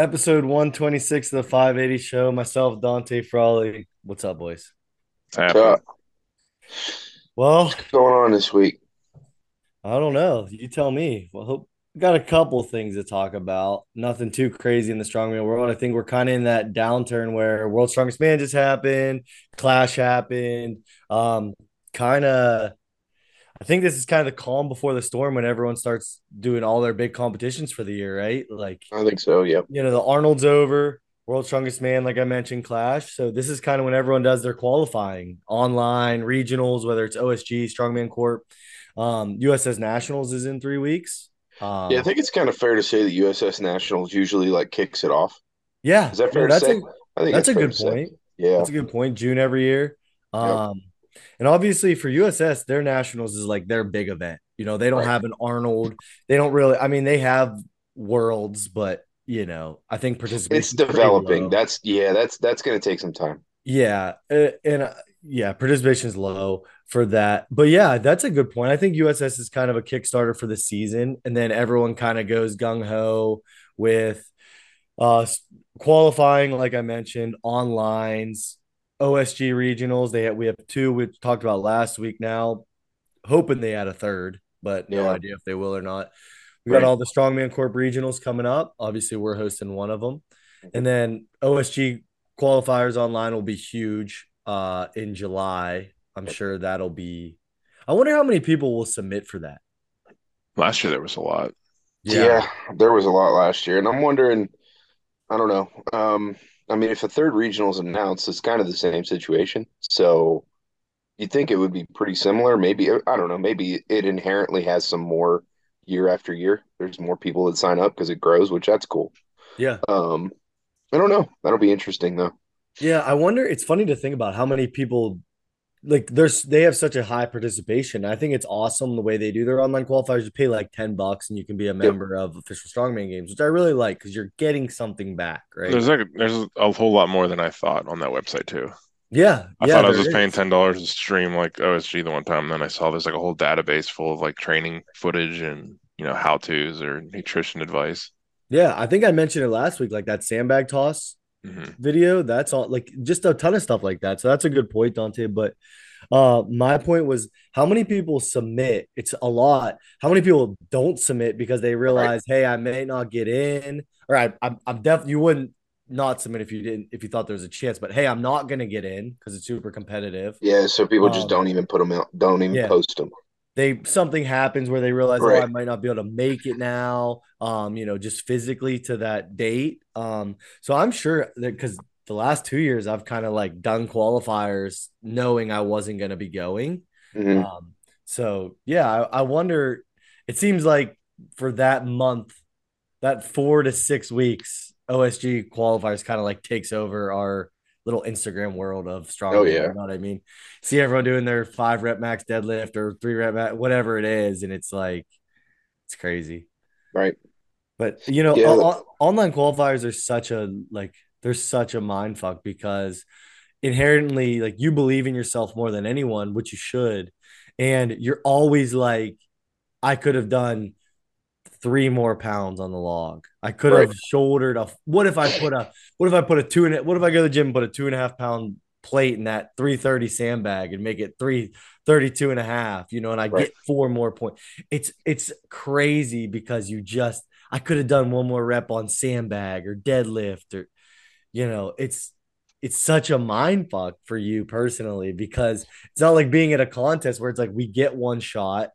Episode 126 of the 580 show. Myself, Dante Frawley. What's up, boys? It's happening. Well, What's going on this week? I don't know. You tell me. Well, hope got a couple things to talk about. Nothing too crazy in the strongman world. I think we're kind of in that downturn where World's Strongest Man just happened, Clash happened. Um, kind of I think this is kind of the calm before the storm when everyone starts doing all their big competitions for the year, right? Like, I think so. Yep. you know, the Arnold's over, World's Strongest Man, like I mentioned, Clash. So this is kind of when everyone does their qualifying online, regionals, whether it's OSG, Strongman Corp. Um, USS Nationals is in three weeks. Um, Yeah, I think it's kind of fair to say that USS Nationals usually like kicks it off. yeah, Is that fair no, to that's say? a I think that's a good to say. point. Yeah. That's a good point. June every year. Um, and obviously for USS, their nationals is like their big event. You know, they don't Right. have an Arnold. They don't really. I mean, they have worlds, but you know, I think participation It's developing. That's yeah, that's that's gonna take some time. yeah, and uh, yeah, participation is low for that. But yeah, that's a good point. I think USS is kind of a Kickstarter for the season, and then everyone kind of goes gung ho with uh qualifying, like I mentioned, onlines, OSG regionals. They have, we have two we talked about last week now, hoping they add a third, but no Yeah. idea if they will or not. We got all the Strongman Corp regionals coming up. Obviously, we're hosting one of them. And then OSG qualifiers online will be huge uh in July. I'm sure that'll be I wonder how many people will submit for that. Last year there was a lot. Yeah. there was a lot last year, and I'm wondering. I don't know. Um, I mean, if a third regional is announced, it's kind of the same situation. So you'd think it would be pretty similar. Maybe I don't know. Maybe it inherently has some more year after year. There's more people that sign up because it grows, which that's cool. Yeah. Um, I don't know. That'll be interesting though. Yeah, I wonder it's funny to think about how many people like there's they have such a high participation. I think it's awesome the way they do their online qualifiers. You pay like 10 bucks and you can be a member of official strongman games, which I really like because you're getting something back, right? There's like there's a whole lot more than I thought on that website too. yeah, I yeah, thought I was just paying ten dollars to stream like OSG the one time, and then I saw there's like a whole database full of like training footage and you know how tos or nutrition advice. Yeah, I think I mentioned it last week, like that sandbag toss hmm video. That's all like just a ton of stuff like that. So that's a good point, Dante. But uh my point was how many people submit? It's a lot. How many people don't submit because they realize, hey, I may not get in, or I I'm, I'm definitely you wouldn't not submit if you didn't if you thought there was a chance, but hey, I'm not gonna get in because it's super competitive. Yeah, so people just Um, don't even put them out, don't even yeah. post them. They something happens where they realize oh I might not be able to make it now um you know just physically to that date. Um so I'm sure that because the last two years I've kind of like done qualifiers knowing I wasn't going to be going. Mhm. um so yeah I, I wonder it seems like for that month that four to six weeks OSG qualifiers kind of like takes over our little Instagram world of strong. Oh, yeah. you know what I mean. See everyone doing their five rep max deadlift or three rep max, whatever it is, and it's like it's crazy. Right. But you know, Yeah. online qualifiers are such a like they're such a mind fuck because inherently like you believe in yourself more than anyone, which you should, and you're always like, I could have done three more pounds on the log. I could have Right. shouldered a. What if I put a? What if I put a two and? What if I go to the gym and put a two and a half pound plate in that 330 sandbag and make it 332 and a half, you know, and I Right. get four more points. It's it's crazy because you just I could have done one more rep on sandbag or deadlift or you know, it's it's such a mind fuck for you personally because it's not like being at a contest where it's like we get one shot,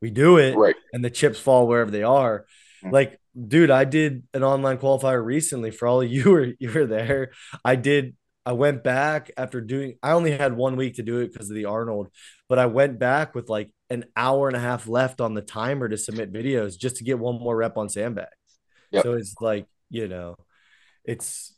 we do it, Right. and the chips fall wherever they are. Mm. Like, dude, I did an online qualifier recently for all of you were you were there. I did I went back after doing I only had one week to do it because of the Arnold, but I went back with like an hour and a half left on the timer to submit videos just to get one more rep on sandbags Yep. So it's like, you know, it's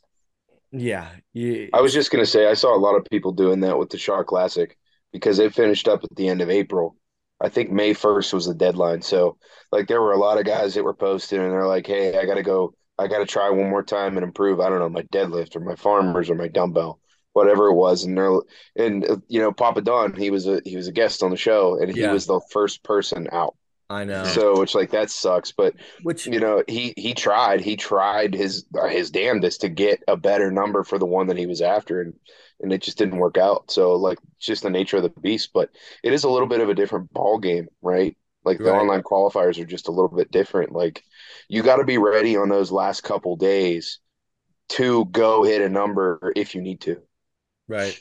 yeah, you, I was just gonna say I saw a lot of people doing that with the Shaw Classic because it finished up at the end of April. I think May 1st was the deadline. So like there were a lot of guys that were posting and they're like, Hey, I gotta go, I gotta try one more time and improve, I don't know, my deadlift or my farmers or my dumbbell, whatever it was. And they're and uh, you know, Papa Don, he was a he was a guest on the show and he Yeah. was the first person out. I know. So it's like that sucks. But Which you know, he he tried. He tried his uh, his damnedest to get a better number for the one that he was after, and and it just didn't work out. So like, it's just the nature of the beast. But it is a little bit of a different ball game, right? Like the Right. online qualifiers are just a little bit different. Like you got to be ready on those last couple days to go hit a number if you need to. Right.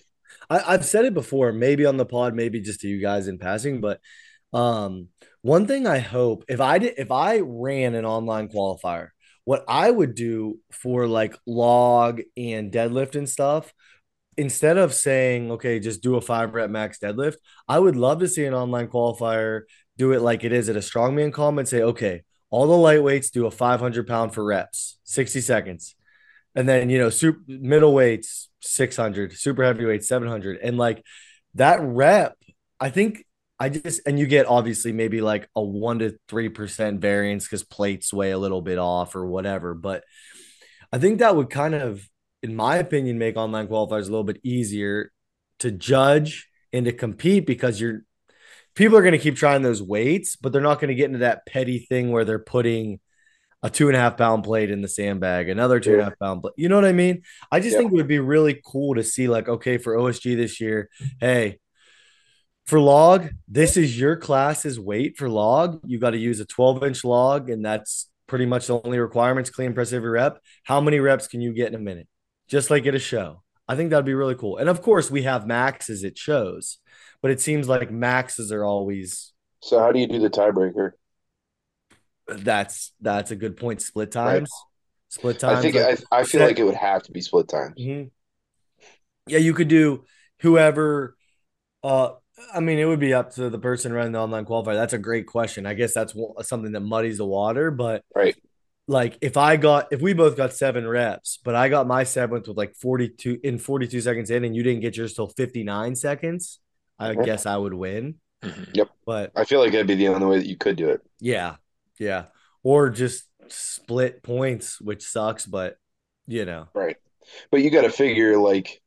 I, I've said it before, maybe on the pod, maybe just to you guys in passing, but um, one thing I hope if I did if I ran an online qualifier, what I would do for like log and deadlift and stuff, instead of saying, okay, just do a five rep max deadlift, I would love to see an online qualifier do it like it is at a strongman comp and say, okay, all the lightweights do a 500 pound for reps, 60 seconds. And then, you know, super middleweights, 600, super heavyweights, 700. And like that rep, I think I just, and you get obviously maybe like a one to 3% variance because plates weigh a little bit off or whatever. But I think that would kind of, in my opinion, make online qualifiers a little bit easier to judge and to compete because you're, people are going to keep trying those weights, but they're not going to get into that petty thing where they're putting a two and a half pound plate in the sandbag, another two and a half pound plate. You know what I mean? I just Yeah. think it would be really cool to see, like, okay, for OSG this year, hey, for log, this is your class's weight for log. You got to use a 12 inch log, and that's pretty much the only requirements. Clean press every rep. How many reps can you get in a minute? Just like at a show. I think that'd be really cool. And of course, we have maxes at shows, but it seems like maxes are always So how do you do the tiebreaker? that's that's a good point. Split Right. times. Split times. I think like- I, I feel set- like it would have to be split times. Mhm. Yeah, you could do whoever. Uh, I mean, it would be up to the person running the online qualifier. That's a great question. I guess that's something that muddies the water. But Right. Like, if I got, if we both got seven reps, but I got my seventh with like forty-two in forty-two seconds in, and you didn't get yours till fifty-nine seconds, I guess I would win. Mm-hmm. Yep. But I feel like that'd be the only way that you could do it. yeah, yeah, or just split points, which sucks. But you know, Right. But you got to figure like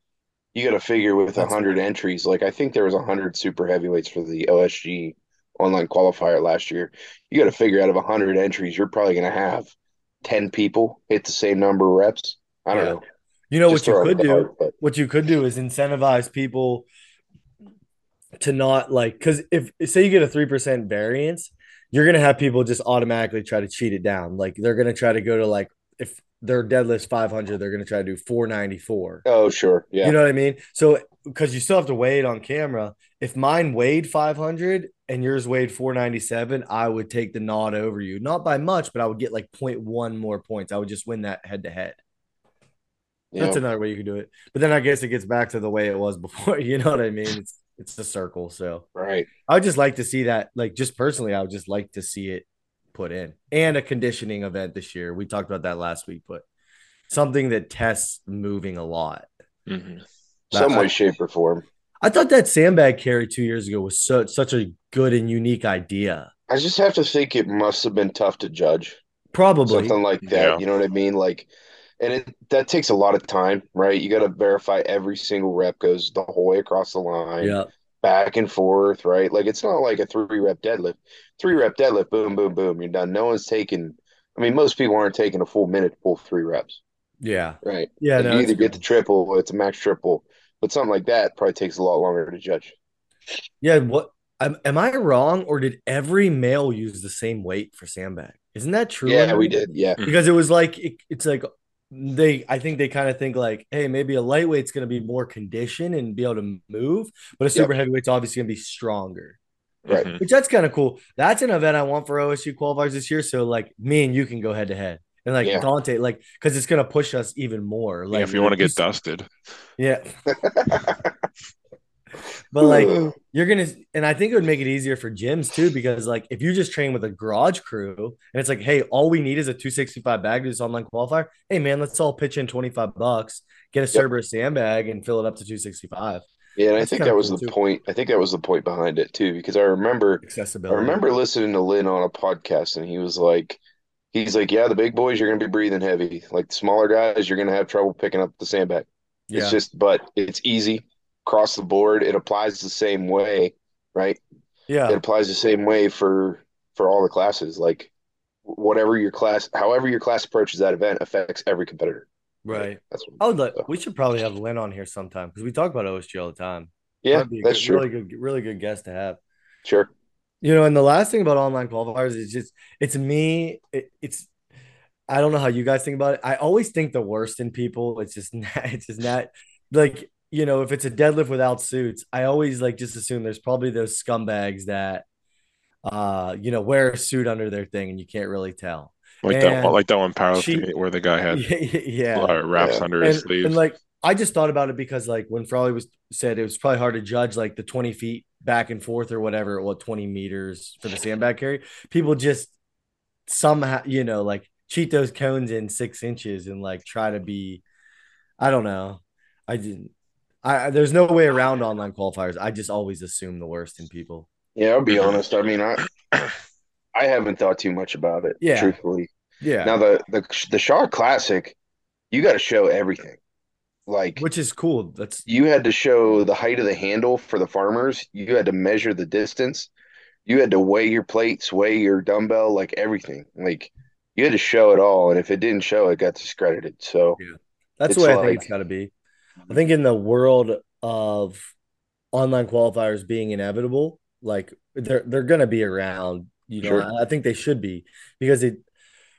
you got to figure with a hundred entries. Like I think there was a hundred super heavyweights for the OSG online qualifier last year. You got to figure out of a hundred entries, you're probably going to have ten people hit the same number of reps. I don't Yeah. know. you know Just what you could do. dart, but what you could do is incentivize people to not like because if say you get a three percent variance, you're gonna have people just automatically try to cheat it down. Like they're gonna try to go to like if their deadlift's 500, they're gonna try to do 494. oh sure, yeah, You know what I mean? So because you still have to weigh it on camera. If mine weighed 500 and yours weighed 497, I would take the nod over you. Not by much, but I would get like 0.1 more points. I would just win that head to head. That's another way you could do it. But then I guess it gets back to the way it was before. You know what I mean? It's it's a circle. So right. I would just like to see that. Like just personally, I would just like to see it put in and a conditioning event this year. We talked about that last week, but something that tests moving a lot. Mhm. Some I- way, shape, or form. I thought that sandbag carry two years ago was so such a good and unique idea. I just have to think it must have been tough to judge. Probably. something like that. Yeah. You know what I mean? Like, and it that takes a lot of time, right? You got to verify every single rep goes the whole way across the line, Yeah. back and forth, right? Like, it's not like a three rep deadlift. Three rep deadlift, boom, boom, boom, you're done. No one's taking. I mean, most people aren't taking a full minute to pull three reps, Yeah. right? Yeah. No, you that's either get the triple, or it's a max triple, but something like that probably takes a lot longer to judge. yeah. What am, am I wrong or did every male use the same weight for sandbag? Isn't that true? Yeah, we did. Yeah, because it was like it, it's like they I think they kind of think like, hey, maybe a lightweight's going to be more conditioned and be able to move, but a super heavyweight's obviously going to be stronger. Right. Mhm. Which that's kind of cool. That's an event I want for OSG qualifiers this year. So like me and you can go head to head and like Yeah. Dante, like because it's going to push us even more. Like Yeah, if you want to get dusted. yeah. But like you're gonna, and I think it would make it easier for gyms too, because like if you just train with a garage crew and it's like, hey, all we need is a 265 bag to this online qualifier. Hey man, let's all pitch in 25 bucks, get a Cerberus sandbag, and fill it up to 265. yeah, and I think that was cool, the too. point. I think that was the point behind it too, because I remember I remember listening to Lynn on a podcast, and he was like, he's like, yeah, the big boys, you're going to be breathing heavy. Like the smaller guys, you're going to have trouble picking up the sandbag. Yeah. It's just, but it's easy across the board. It applies the same way, right? yeah. It applies the same way for for all the classes. Like whatever your class, however your class approaches that event affects every competitor. Right. That's what, I would let, so. we should probably have Lynn on here sometime because we talk about OSG all the time. yeah, That'd be a that's good, true. really good, really good guest to have. Sure. You know, and the last thing about online qualifiers is just it's me. It, it's I don't know how you guys think about it. I always think the worst in people. It's just not, it's just not like you know if it's a deadlift without suits. I always like just assume there's probably those scumbags that uh you know wear a suit under their thing and you can't really tell. Like that And one, like that one powerlifting she- where the guy had Yeah, yeah. uh, wraps Yeah. under his sleeves. and like I just thought about it because like when Frawley was said it was probably hard to judge like the 20 feet back and forth or whatever, what 20 meters for the sandbag carry. People just somehow, you know, like cheat those cones in six inches and like try to be, I don't know. I didn't I there's no way around online qualifiers. I just always assume the worst in people. Yeah, I'll be honest. I mean, I I haven't thought too much about it, Yeah. truthfully. Yeah. Now the the the Shaw Classic, you got to show everything. Like which is cool. That's you had to show the height of the handle for the farmers. You had to measure the distance. You had to weigh your plates, weigh your dumbbell, like everything. Like you had to show it all, and if it didn't show, it got discredited. So That's It's the way I think it's got to be. I think in the world of online qualifiers being inevitable, like they're they're gonna be around. You know, Sure. I, I think they should be because it.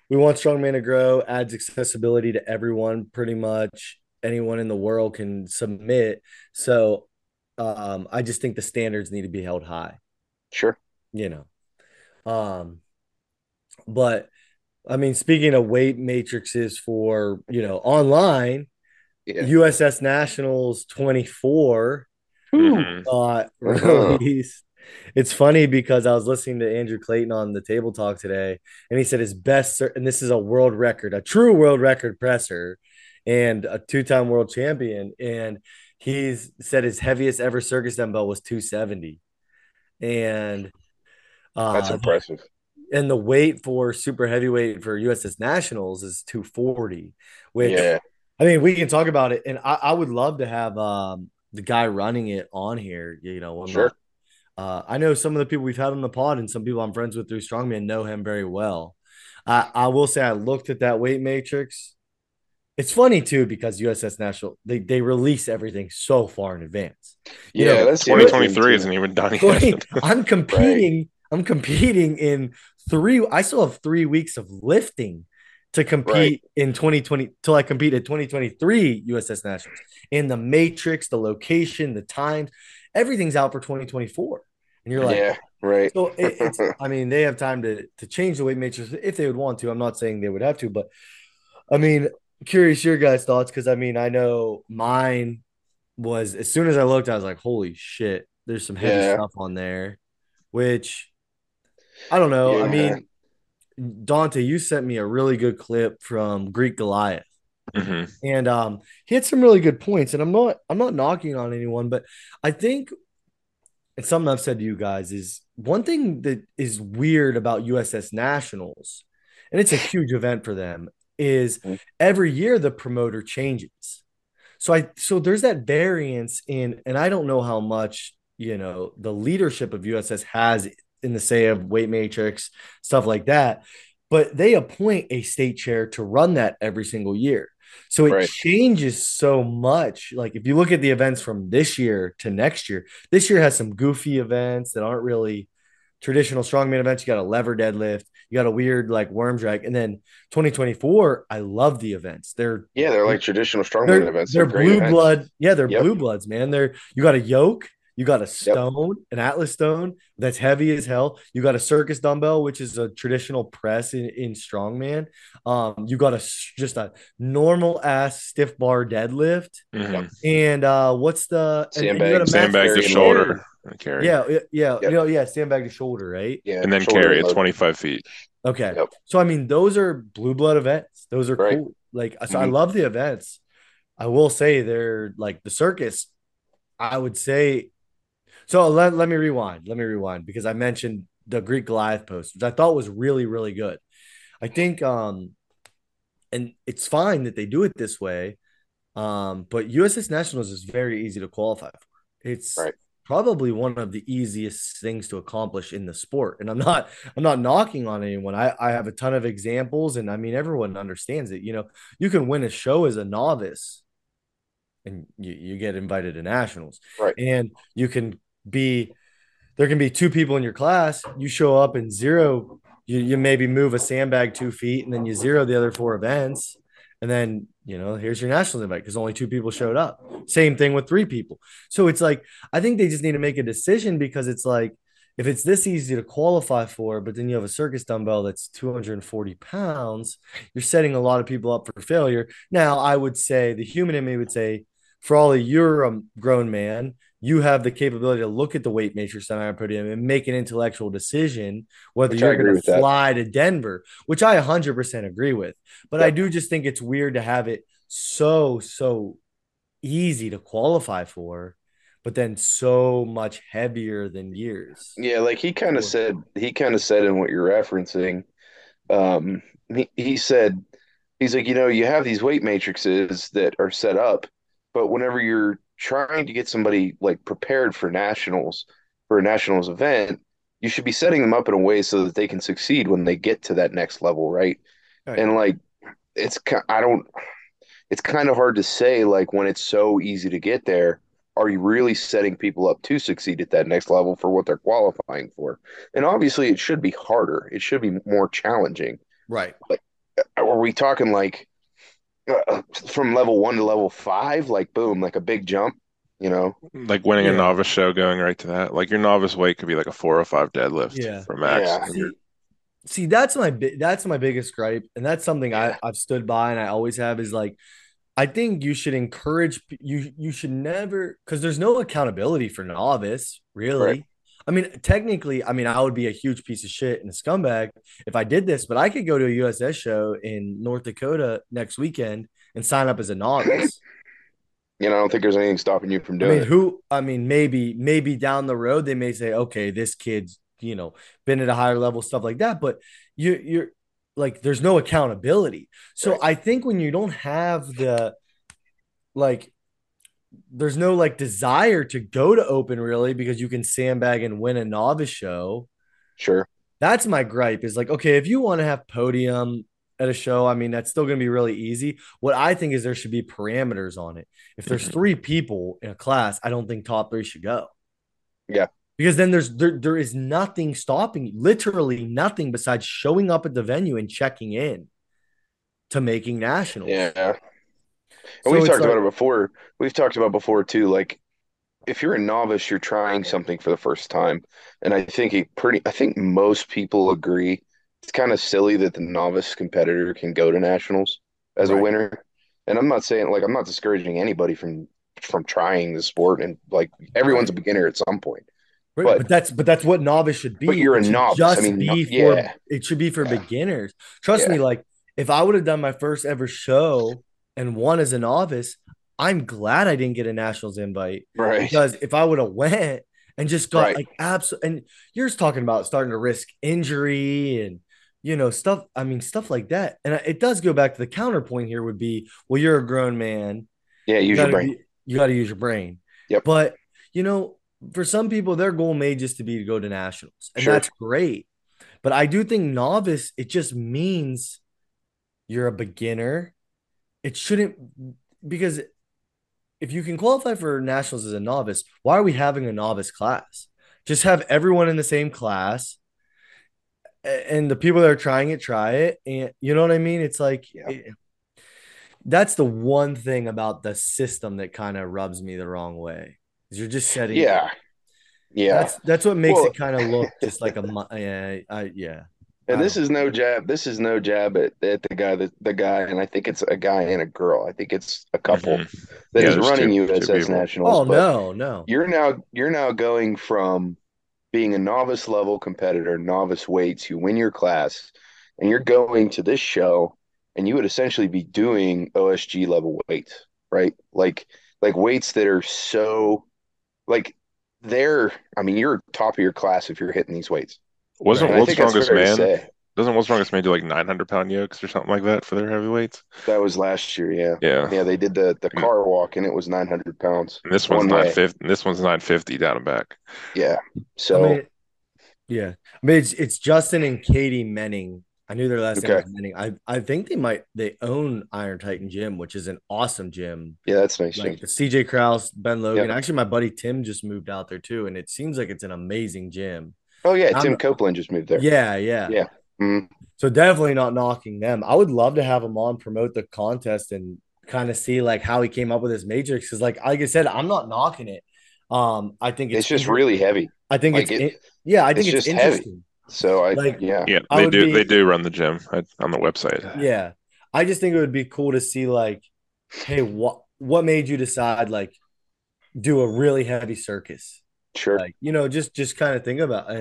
We want strongman to grow, adds accessibility to everyone. Pretty much anyone in the world can submit. So, um, I just think the standards need to be held high sure, you know. Um, but I mean, speaking of weight matrices for you know online, yeah, USS Nationals 24 Mhm. got Uh-huh. released. It's funny because I was listening to Andrew Clayton on the table talk today, and he said his best, and this is a world record, a true world record presser, and a two-time world champion, and he's said his heaviest ever circus dumbbell was 270, and uh, that's impressive. and the weight for super heavyweight for USS Nationals is 240, which Yeah, I mean, we can talk about it, and I, I would love to have um, the guy running it on here. You know, Sure. uh, I know some of the people we've had on the pod, and some people I'm friends with through Strongman know him very well. I, I will say I looked at that weight matrix. It's funny too because USS National they they release everything so far in advance. You yeah. know, that's the other thing, 2023 isn't even done yet. I'm competing. I'm competing in three. I still have three weeks of lifting to compete Right. in 2020 till I compete at 2023 USS Nationals. In the matrix, the location, the times, everything's out for 2024. And you're like, yeah, right. so it, it's. I mean, they have time to to change the weight matrix if they would want to. I'm not saying they would have to, but I mean, curious your guys' thoughts because I mean, I know mine was as soon as I looked, I was like, holy shit, there's some heavy Yeah. stuff on there, which I don't know. I mean, Dante, you sent me a really good clip from Greek Goliath. Mhm. And um, he had some really good points. And I'm not I'm not knocking on anyone, but I think it's something I've said to you guys is one thing that is weird about USS Nationals, and it's a huge event for them, is Mhm. every year the promoter changes. So I so there's that variance in, and I don't know how much you know the leadership of USS has in the say of weight matrix stuff like that, but they appoint a state chair to run that every single year. So it Right. changes so much. Like if you look at the events from this year to next year, this year has some goofy events that aren't really traditional strongman events. You got a lever deadlift, you got a weird like worm drag, and then 2024. I love the events. They're Yeah, they're like traditional strongman they're, events. they're great blue events. blood. Yeah, they're Yep. blue bloods, man. They're you got a yoke, you got a stone, an atlas stone that's heavy as hell. You got a circus dumbbell, which is a traditional press in, in strongman. Um, you got a just a normal ass stiff bar deadlift, Mhm. and uh, what's the and- and you Sandbag- got a Sandbag the carry carry. shoulder and carry. Yeah, yeah, yeah, Yep. you know, yeah, sandbag to shoulder, right? Yeah, And then carry at 25 feet. Okay. Yep. So I mean, those are blue blood events. Those are Right. cool. Like, so I Mhm. love the events. I will say they're like the circus. I would say. So let, let me rewind. Let me rewind because I mentioned the Greek Goliath post, which I thought was really, really good. I think, um, and it's fine that they do it this way. Um, but USS Nationals is very easy to qualify for. It's Right. Probably one of the easiest things to accomplish in the sport. And I'm not I'm not knocking on anyone. I, I have a ton of examples and I mean everyone understands it. You know, you can win a show as a novice and you, you get invited to nationals. Right. And you can be there can be two people in your class. You show up and zero, you, you maybe move a sandbag two feet and then you zero the other four events. And then, you know, here's your national invite because only two people showed up. Same thing with three people. So it's like, I think they just need to make a decision because it's like, if it's this easy to qualify for, but then you have a circus dumbbell that's 240 pounds, you're setting a lot of people up for failure. Now, I would say the human in me would say, for all you're a grown man, you have the capability to look at the weight matrix on Iron Podium and make an intellectual decision whether Which you're going to fly that. to Denver, which I 100% agree with. But. I do just think it's weird to have it so, so easy to qualify for, but then so much heavier than years. Yeah, like he kind of said, he kind of said in what you're referencing, um, he, he said, he's like, you know, you have these weight matrices that are set up, but whenever you're trying to get somebody like prepared for nationals for a nationals event, you should be setting them up in a way so that they can succeed when they get to that next level, right? right. And like it's I don't it's kind of hard to say like when it's so easy to get there are you really setting people up to succeed at that next level for what they're qualifying for and obviously it should be harder it should be more challenging right like uh, are we talking like uh, from level one to level five, like boom, like a big jump, you know, like winning yeah. a novice show, going right to that. Like your novice weight could be like a four or five deadlift yeah. for max. Yeah. See, see, that's my that's my biggest gripe, and that's something I, I've stood by and I always have is like. I think you should encourage you. You should never because there's no accountability for novice, really. Right. I mean, technically, I mean, I would be a huge piece of shit and a scumbag if I did this, but I could go to a USS show in North Dakota next weekend and sign up as a novice. You know, I don't think there's anything stopping you from doing I mean, it. Who, I mean, maybe, maybe down the road they may say, okay, this kid's, you know, been at a higher level, stuff like that. But you, you're like, there's no accountability. So right. I think when you don't have the, like, there's no like desire to go to open really because you can sandbag and win a novice show. Sure. That's my gripe is like, okay, if you want to have podium at a show, I mean, that's still going to be really easy. What I think is there should be parameters on it. If there's mm-hmm. three people in a class, I don't think top three should go. Yeah. Because then there's there, there is nothing stopping literally nothing besides showing up at the venue and checking in to making nationals. Yeah. And so we've talked like, about it before. We've talked about before too. Like, if you're a novice, you're trying something for the first time, and I think a pretty. I think most people agree it's kind of silly that the novice competitor can go to nationals as right. a winner. And I'm not saying like I'm not discouraging anybody from from trying the sport, and like everyone's a beginner at some point. But, but, that's but that's what novice should be. But you're a novice. Just I mean, be for, yeah. it should be for yeah. beginners. Trust yeah. me, like if I would have done my first ever show and one as a novice, I'm glad I didn't get a nationals invite. Right. Because if I would have went and just got right. like absolute and you're just talking about starting to risk injury and you know stuff i mean stuff like that and it does go back to the counterpoint here would be well you're a grown man yeah use you your brain be, you got to use your brain yep but you know for some people their goal may just to be to go to nationals and sure. that's great but i do think novice it just means you're a beginner it shouldn't because if you can qualify for nationals as a novice, why are we having a novice class? Just have everyone in the same class and the people that are trying it try it and you know what I mean? It's like yeah. it, that's the one thing about the system that kind of rubs me the wrong way. Is you're just setting Yeah. Yeah. That's that's what makes well, it kind of look just like a yeah, I, yeah. And this is no jab. This is no jab at, at the guy that the guy, and I think it's a guy and a girl. I think it's a couple mm-hmm. that yeah, is running two, USS two Nationals. Oh no, no. You're now you're now going from being a novice level competitor, novice weights. You win your class, and you're going to this show, and you would essentially be doing OSG level weights, right? Like like weights that are so like they're. I mean, you're top of your class if you're hitting these weights. Wasn't right. World's Strongest Man? doesn't World's Strongest Man do like 900 pound yokes or something like that for their heavyweights? That was last year, yeah. Yeah. Yeah, they did the the mm. car walk and it was 900 pounds. And this one's One way. 950. This one's 950 down and back. Yeah. So I mean, yeah. I mean, it's it's Justin and Katie Menning. I knew their last name was Menning. I I think they might they own Iron Titan Gym, which is an awesome gym. yeah, that's nice. Like the CJ Kraus, Ben Logan. Yep. Actually, my buddy Tim just moved out there too, and it seems like it's an amazing gym. Oh yeah, I'm- Tim Copeland just moved there. Yeah, yeah. Yeah. Mhm. So definitely not knocking them. I would love to have him on promote the contest and kind of see like how he came up with his matrix. Because like like I said, I'm not knocking it. Um, I think it's, It's just really heavy. I think like it's it- in- yeah. I think it's it's, just heavy. interesting. So I Like- yeah. Yeah, they do. be- They do run the gym on the website. Yeah, I just think it would be cool to see like, hey, what what made you decide like do a really heavy circus? Sure. Like you know, just just kind of think about uh,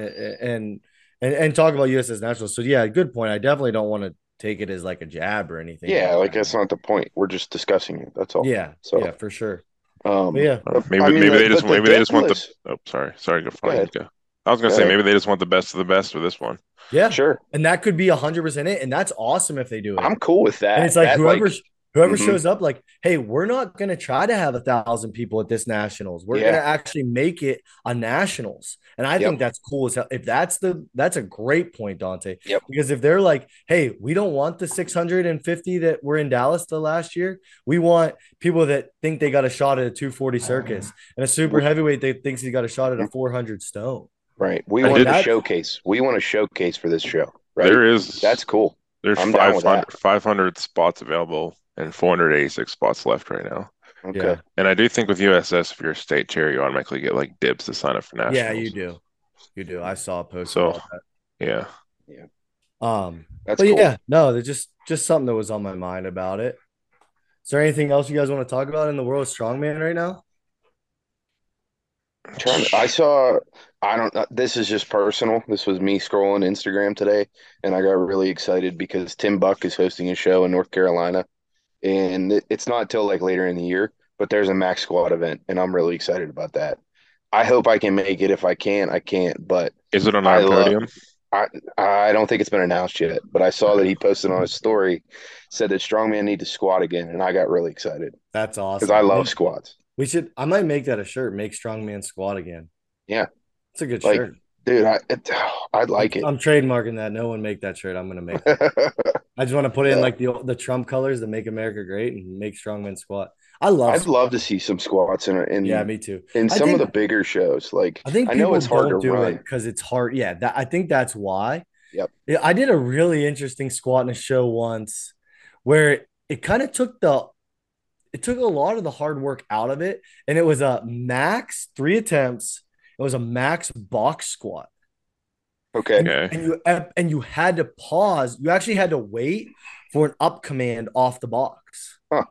and and and talk about USS Nationals. So yeah, good point. I definitely don't want to take it as like a jab or anything. yeah, like that's not the point. We're just discussing it. That's all. yeah, So- yeah, for sure. Um But yeah, maybe I mean, maybe like, they just but the maybe they just want the. Oh, sorry, sorry. Go Go fine. ahead. Go. I was gonna Go say ahead. maybe they just want the best of the best for this one. yeah, Sure. and that could be hundred percent it, and that's awesome if they do it. I'm cool with that. and it's like That, whoever whoever Mhm. shows up, like, hey, we're not gonna try to have a thousand people at this nationals. We're Yeah. gonna actually make it a nationals, and I Yep. think that's cool as hell. If that's the that's a great point, Dante. Yep. Because if they're like, hey, we don't want the six hundred and fifty that were in Dallas the last year. We want people that think they got a shot at a two forty circus and a super heavyweight that thinks he got a shot at a four hundred stone. right. We I want to showcase. We want a showcase for this show. Right. There is That's cool. There's I'm 500, 500 spots available and 486 spots left right now. Okay. Yeah. And I do think with USS, if you're a state chair, you automatically get like dibs to sign up for nationals. Yeah, you do. You do. I saw a post So- about Yeah. that. Um, That's but cool. yeah, no, there's just just something that was on my mind about it. Is there anything else you guys want to talk about in the world of strongman right now? Trying to- I saw. I don't. know. This is just personal. This was me scrolling Instagram today, and I got really excited because Tim Buck is hosting a show in North Carolina, and it's not till like later in the year. But there's a Max Squad event, and I'm really excited about that. I hope I can make it. If I can't, I can't. But Is it on I Iron love- podium? I don't think it's been announced yet. But I saw that he posted on his story, said that strongman need to squat again, and I got really excited That's awesome. because I love squats. We should. I might make that a shirt. Make strongman squat again. Yeah. It's a good Like, shirt. Dude, I it, I'd like it. I'm trademarking that. No one make that shirt. I'm gonna make. It. I just want to put in Yeah. like the the Trump colors that make America great and make strongman squat. I love. I'd love to see some squats in in yeah, me too. in I some of the bigger shows. Like I think I know it's hard to do run. it because it's hard. Yeah, that I think that's why. Yep. Yeah, I did a really interesting squat in a show once where it, it kind of took the it took a lot of the hard work out of it, and it was a max three attempts. It was a max box squat, Okay. Okay. and you and you had to pause. You actually had to wait for an up command off the box. Huh.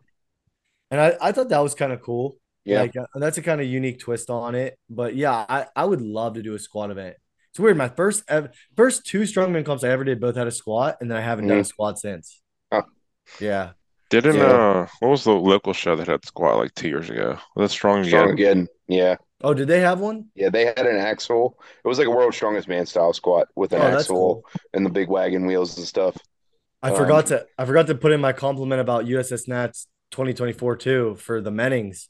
And I, I thought that was kind of cool. Yeah. Like uh, that's a kind of unique twist on it. But yeah, I, I would love to do a squat event. It's weird. My first ev- first two strongman comps I ever did both had a squat, and then I haven't done a squat since. Huh. Yeah. Didn't Yeah. uh what was the local show that had squat like two years ago? Was that strong Strong again? again. Yeah. Oh, did they have one? Yeah. They had an axle. It was like a world's strongest man style squat with an Oh, axle cool. and the big wagon wheels and stuff. I Um, forgot to I forgot to put in my compliment about USS Nats 2024 too for the Mennings.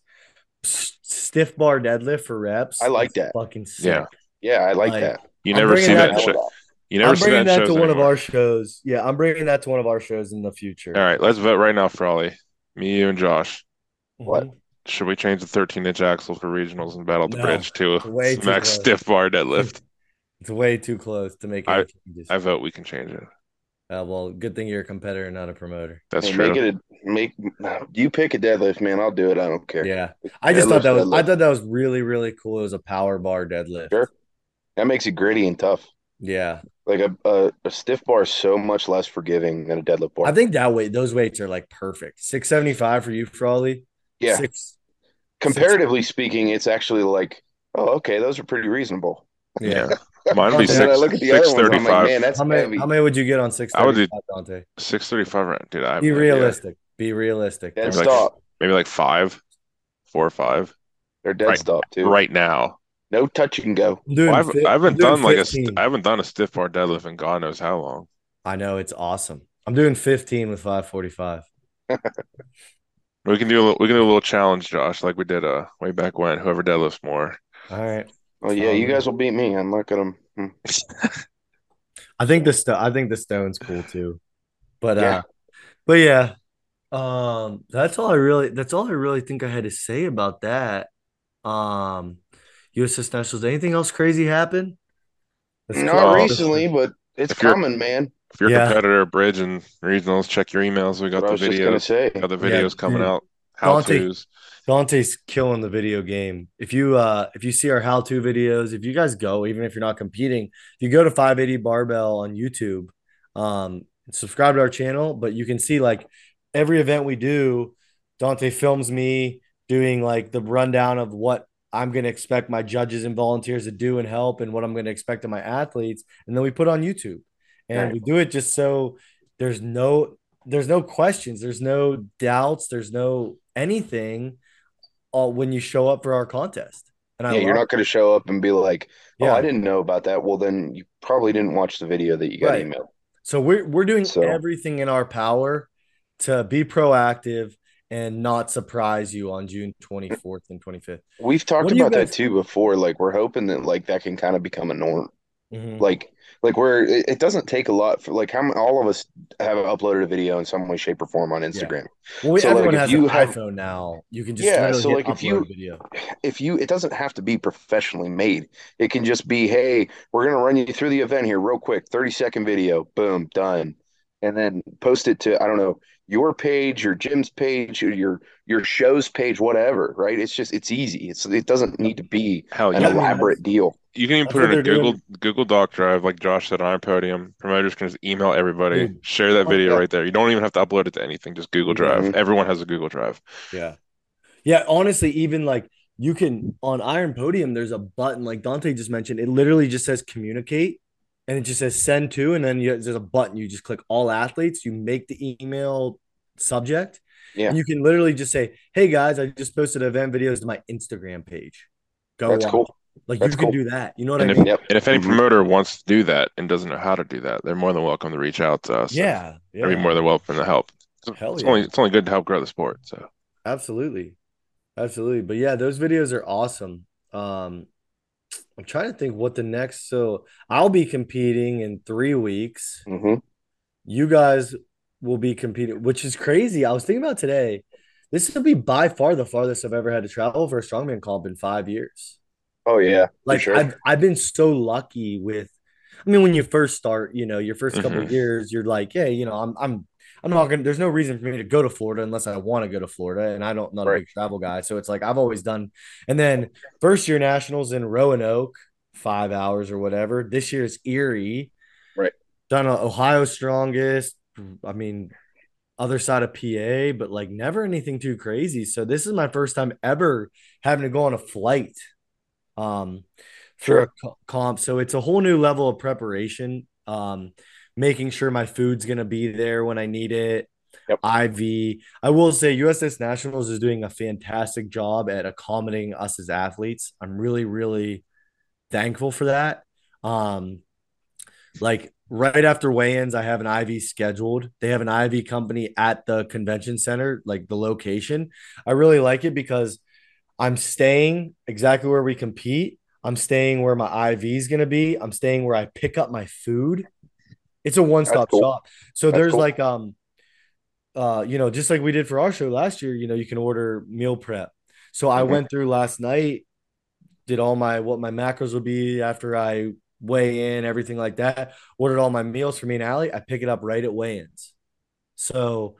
Stiff bar deadlift for reps. I like is that. Fucking sick. Yeah. Yeah, I like Like, that. You I'm never see that that show. You never I'm see bringing that, that to shows one of our shows. Yeah, I'm bringing that to one of our shows in the future. All right, let's vote right now, Frawley. Me, you, and Josh. What? Mhm. Should we change the 13 inch axle for regionals and battle the No. bridge to Way a too max stiff bar deadlift? It's way too close to make I- changes. I vote we can change it. Uh, well, good thing you're a competitor, not a promoter. That's Hey, true. make it a make you pick a deadlift, man. I'll do it. I don't care. Yeah, I just thought that was I thought that was really really cool. It was a power bar deadlift. Sure. That makes it gritty and tough. Yeah, Like a, a, a stiff bar is so much less forgiving than a deadlift bar. I think that weight those weights are like perfect. Six seventy five for you, Frawley. yeah. Six. Comparatively speaking, it's actually like, oh, okay, those are pretty reasonable. Yeah. Mine would be And And I six, look at the other ones, I'm like, 635. man, that's How many heavy. how many would you get on six I would thirty do- five, Dante? 635 right? Dude, I Be no idea. realistic. Be realistic. Dead Maybe like- stop. Maybe like five, four or five They're dead Right. stop too. right now. No touch and go. I'm doing Well, I've, fi- I haven't done like a 15. st- I haven't done a stiff bar deadlift in God knows how long. I know it's awesome. I'm doing 15 with 545. We can do a little, we can do a little challenge, Josh, like we did uh way back when. Whoever deadlifts more. All right. Well, yeah, you Um, guys will beat me. I'm not gonna. hmm. I think the sto- I think the stone's cool too. But Yeah. uh but yeah. Um that's all I really that's all I really think I had to say about that. Um USS Nationals. Anything else crazy happen? Let's Not Well, recently, but it's if coming, man. If you're a Yeah. competitor, bridge and regionals, check your emails. We got the was videos. Got the Yeah, videos coming out. How Dante- tos. Dante's killing the video game. If you uh if you see our how-to videos, if you guys go, even if you're not competing, if you go to 580 Barbell on YouTube, um, subscribe to our channel, but you can see like every event we do, Dante films me doing like the rundown of what I'm gonna expect my judges and volunteers to do and help and what I'm gonna expect of my athletes, and then we put on YouTube. And Right. we do it just so there's no there's no questions, there's no doubts, there's no anything uh, when you show up for our contest. And I Yeah, you're not going to show up and be like, "Oh, Yeah. I didn't know about that." Well, then you probably didn't watch the video that you got Right. emailed. So we're we're doing So- everything in our power to be proactive and not surprise you on June 24th and 25th. We've talked What do you about that too before. Like, we're hoping that like that can kind of become a norm. Mhm. Like, like where it, it doesn't take a lot for like how all of us have uploaded a video in some way, shape, or form on Instagram. Well, we, so, like, everyone if has you an have- iPhone now. You can just Yeah, so, like, if you- video. if you it doesn't have to be professionally made it can just be hey we're going to run you through the event here real quick 30 second video boom done and then post it to i don't know your page your gym's page your your show's page whatever right it's just it's easy it's it doesn't need to be Hell an yeah. I mean, elaborate deal You can even That's put what it in a Google doing. Google Doc drive, like Josh said on Iron Podium. Promoters can just email everybody, Dude. share that Oh, video yeah. right there. You don't even have to upload it to anything, just Google Drive. Mhm. Everyone has a Google Drive. Yeah. Yeah, honestly, even like you can on Iron Podium, there's a button like Dante just mentioned. It literally just says communicate and it just says send to, and then you, there's a button. You just click all athletes, you make the email subject, Yeah. and you can literally just say, Hey guys, I just posted event videos to my Instagram page. Go that's watch. cool Like That's you can cool. do that. You know what And I if- mean? yep And if any Mhm. promoter wants to do that and doesn't know how to do that, they're more than welcome to reach out to us. Yeah. I'd be more than welcome to help. It's, Hell it's yeah. only it's only good to help grow the sport. So Absolutely. Absolutely. But yeah, those videos are awesome. Um, I'm trying to think what the next. So I'll be competing in three weeks. hmm You guys will be competing, which is crazy. I was thinking about today. This will be by far the farthest I've ever had to travel for a strongman comp in five years. oh yeah Like sure I've I've been so lucky with. I mean, when you first start, you know, your 1st couple Mhm. of years, you're like, hey, you know, I'm I'm I'm not gonna. There's no reason for me to go to Florida unless I want to go to Florida, and I don't not a big travel guy, so it's like I've always done. And then first year nationals in Roanoke, five hours or whatever. This year's Erie, Right. Done Ohio strongest. I mean, other side of PA, but like never anything too crazy. So this is my first time ever having to go on a flight um for Sure. a comp. So it's a whole new level of preparation. Um making sure my food's gonna be there when I need it. Yep. IV. I will say USS Nationals is doing a fantastic job at accommodating us as athletes. I'm really, really thankful for that. Um, like right after weigh-ins, I have an IV scheduled. They have an IV company at the convention center, like the location. I really like it because I'm staying exactly where we compete. I'm staying where my IV is going to be. I'm staying where I pick up my food. It's a one-stop cool. shop. So That's there's cool. like um uh you know, just like we did for our show last year, you know, you can order meal prep. So I Mhm. went through last night, did all my what my macros would be after I weigh in, everything like that. Ordered all my meals for me and Allie. I pick it up right at weigh-ins. So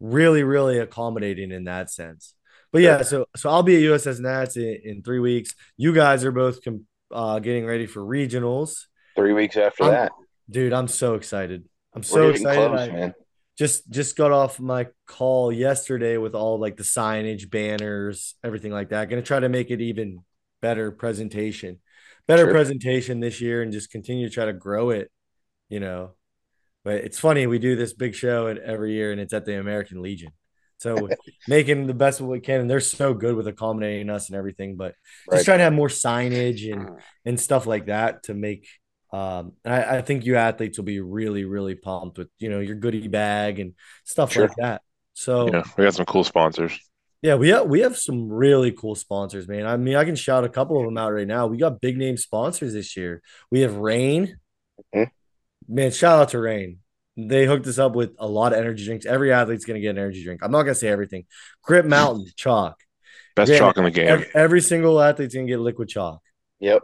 really, really accommodating in that sense. But yeah, so so I'll be at USS Nats in, in three weeks. You guys are both com- uh, getting ready for regionals, three weeks after I'm that dude. I'm so excited. I'm so excited. close I man just just got off my call yesterday with all like the signage, banners, everything like that. Going to try to make it even better presentation, better Sure. presentation this year, and just continue to try to grow it. You know, but it's funny we do this big show every year, and it's at the American Legion. So making the best of what we can, and they're so good with accommodating us and everything. But Right. just trying to have more signage and uh. and stuff like that to make Um, I, I, think you athletes will be really, really pumped with you know your goodie bag and stuff sure. like that. So yeah, we got some cool sponsors. Yeah, we have we have some really cool sponsors, man. I mean, I can shout a couple of them out right now. We got big name sponsors this year. We have Rain. Mm-hmm. Man, shout out to Rain. They hooked us up with a lot of energy drinks. Every athlete's gonna get an energy drink. I'm not gonna say everything. Grip Mountain chalk. Best chalk in the game. Every, every single athlete's gonna get liquid chalk. Yep.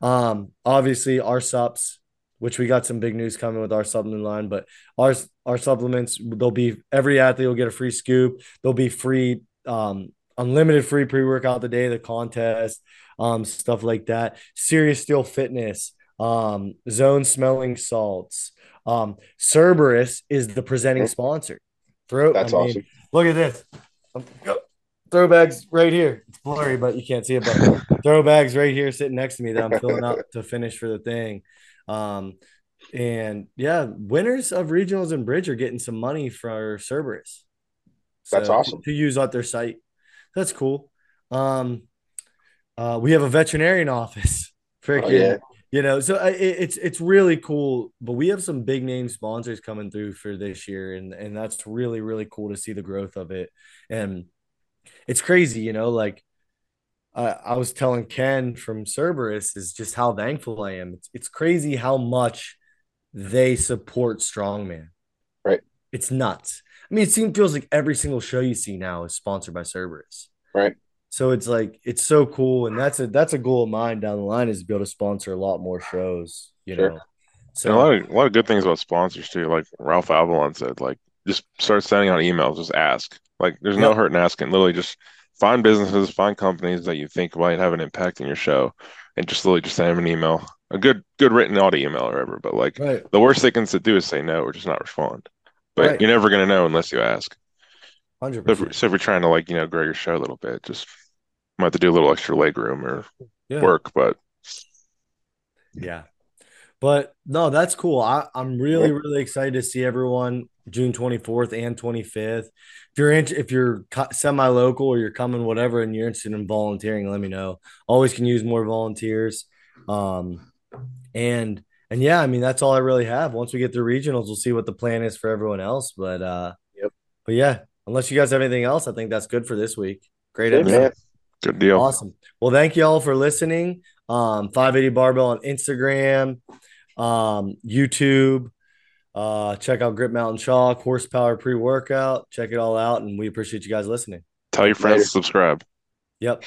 Um, obviously our subs, which we got some big news coming with our supplement line, but our our supplements, they'll be every athlete will get a free scoop. There'll be free um unlimited free pre-workout the day of the contest, um, stuff like that. Serious Steel Fitness, um, zone smelling salts. Um, Cerberus is the presenting sponsor. Throw, That's I mean, awesome. Look at this. Throwbags right here. It's blurry, but you can't see it. But throwbags right here sitting next to me that I'm filling up to finish for the thing. Um, and yeah, winners of regionals and bridge are getting some money for Cerberus. So, That's awesome to use at their site. That's cool. Um, uh, we have a veterinarian office. Freaking, oh, yeah. you know, so it, it's it's really cool. But we have some big name sponsors coming through for this year, and and that's really really cool to see the growth of it. And it's crazy, you know, like I, I was telling Ken from Cerberus is just how thankful I am. It's, it's crazy how much they support strongman. Right. It's nuts. I mean, it seems feels like every single show you see now is sponsored by Cerberus. Right. So it's like it's so cool, and that's a that's a goal of mine down the line is to be able to sponsor a lot more shows. You sure. know, so and a lot of a lot of good things about sponsors too. Like Ralph Avalon said, like just start sending out emails, just ask. Like there's no hurt in asking. Literally, just find businesses, find companies that you think might have an impact in your show, and just literally just send them an email, a good good written audio email or whatever. But like right. the worst they can do is say no or just not respond. But right. you're never gonna know unless you ask. Hundred so, if, so if you're trying to like you know grow your show a little bit, just might have to do a little extra leg room or yeah. work, but yeah. But no, that's cool. I, I'm really, really excited to see everyone June 24th and 25th. If you're in, if you're semi local or you're coming, whatever, and you're interested in volunteering, let me know. Always can use more volunteers. Um, and and yeah, I mean that's all I really have. Once we get through regionals, we'll see what the plan is for everyone else. But uh, yep. But yeah, unless you guys have anything else, I think that's good for this week. Great good, episode. Good deal. Awesome. Well, thank you all for listening. Um, 580 Barbell on Instagram, um, YouTube. Uh, check out Grip Mountain Chalk, Horsepower Pre Workout. Check it all out, and we appreciate you guys listening. Tell your friends Later. to subscribe. Yep.